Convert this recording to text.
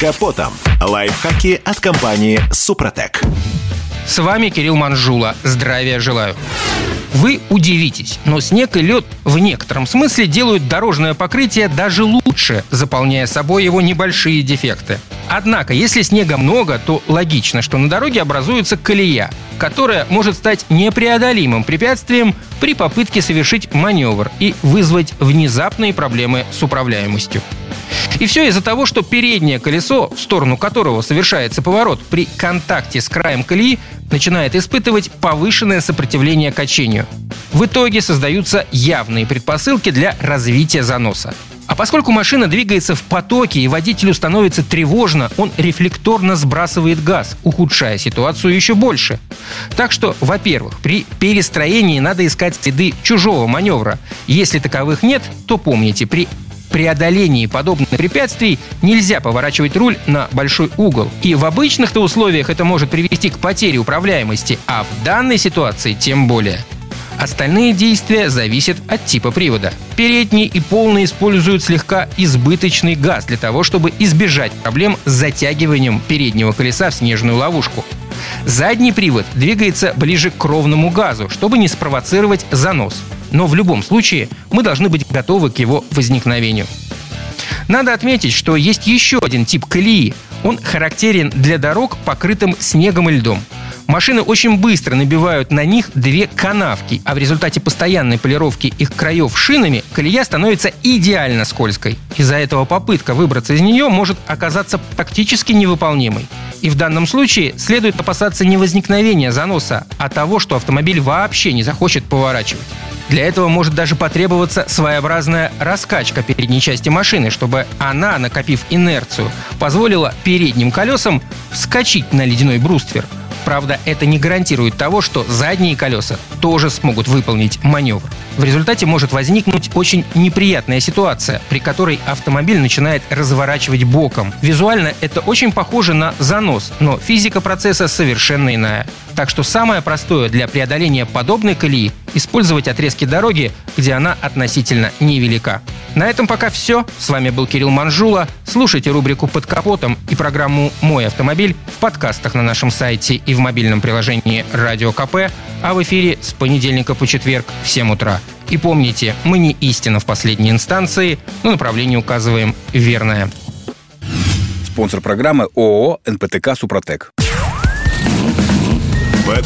капотом. Лайфхаки от компании «Супротек». С вами Кирилл Манжула. Здравия желаю. Вы удивитесь, но снег и лед в некотором смысле делают дорожное покрытие даже лучше, заполняя собой его небольшие дефекты. Однако, если снега много, то логично, что на дороге образуется колея, которая может стать непреодолимым препятствием при попытке совершить маневр и вызвать внезапные проблемы с управляемостью. И все из-за того, что переднее колесо, в сторону которого совершается поворот, при контакте с краем колеи начинает испытывать повышенное сопротивление качению. В итоге создаются явные предпосылки для развития заноса. А поскольку машина двигается в потоке и водителю становится тревожно, он рефлекторно сбрасывает газ, ухудшая ситуацию еще больше. Так что, во-первых, при перестроении надо искать следы чужого маневра. Если таковых нет, то помните, при преодолении подобных препятствий нельзя поворачивать руль на большой угол. И в обычных-то условиях это может привести к потере управляемости, а в данной ситуации тем более. Остальные действия зависят от типа привода. Передний и полный используют слегка избыточный газ для того, чтобы избежать проблем с затягиванием переднего колеса в снежную ловушку. Задний привод двигается ближе к ровному газу, чтобы не спровоцировать занос. Но в любом случае мы должны быть готовы к его возникновению. Надо отметить, что есть еще один тип колеи. Он характерен для дорог, покрытым снегом и льдом – Машины очень быстро набивают на них две канавки, а в результате постоянной полировки их краев шинами колея становится идеально скользкой. Из-за этого попытка выбраться из нее может оказаться практически невыполнимой. И в данном случае следует опасаться не возникновения заноса, а того, что автомобиль вообще не захочет поворачивать. Для этого может даже потребоваться своеобразная раскачка передней части машины, чтобы она, накопив инерцию, позволила передним колесам вскочить на ледяной бруствер – Правда, это не гарантирует того, что задние колеса тоже смогут выполнить маневр. В результате может возникнуть очень неприятная ситуация, при которой автомобиль начинает разворачивать боком. Визуально это очень похоже на занос, но физика процесса совершенно иная. Так что самое простое для преодоления подобной колеи – использовать отрезки дороги, где она относительно невелика. На этом пока все. С вами был Кирилл Манжула. Слушайте рубрику «Под капотом» и программу «Мой автомобиль» в подкастах на нашем сайте и в мобильном приложении «Радио КП», а в эфире с понедельника по четверг в 7 утра. И помните, мы не истина в последней инстанции, но направление указываем верное. Спонсор программы ООО «НПТК Супротек».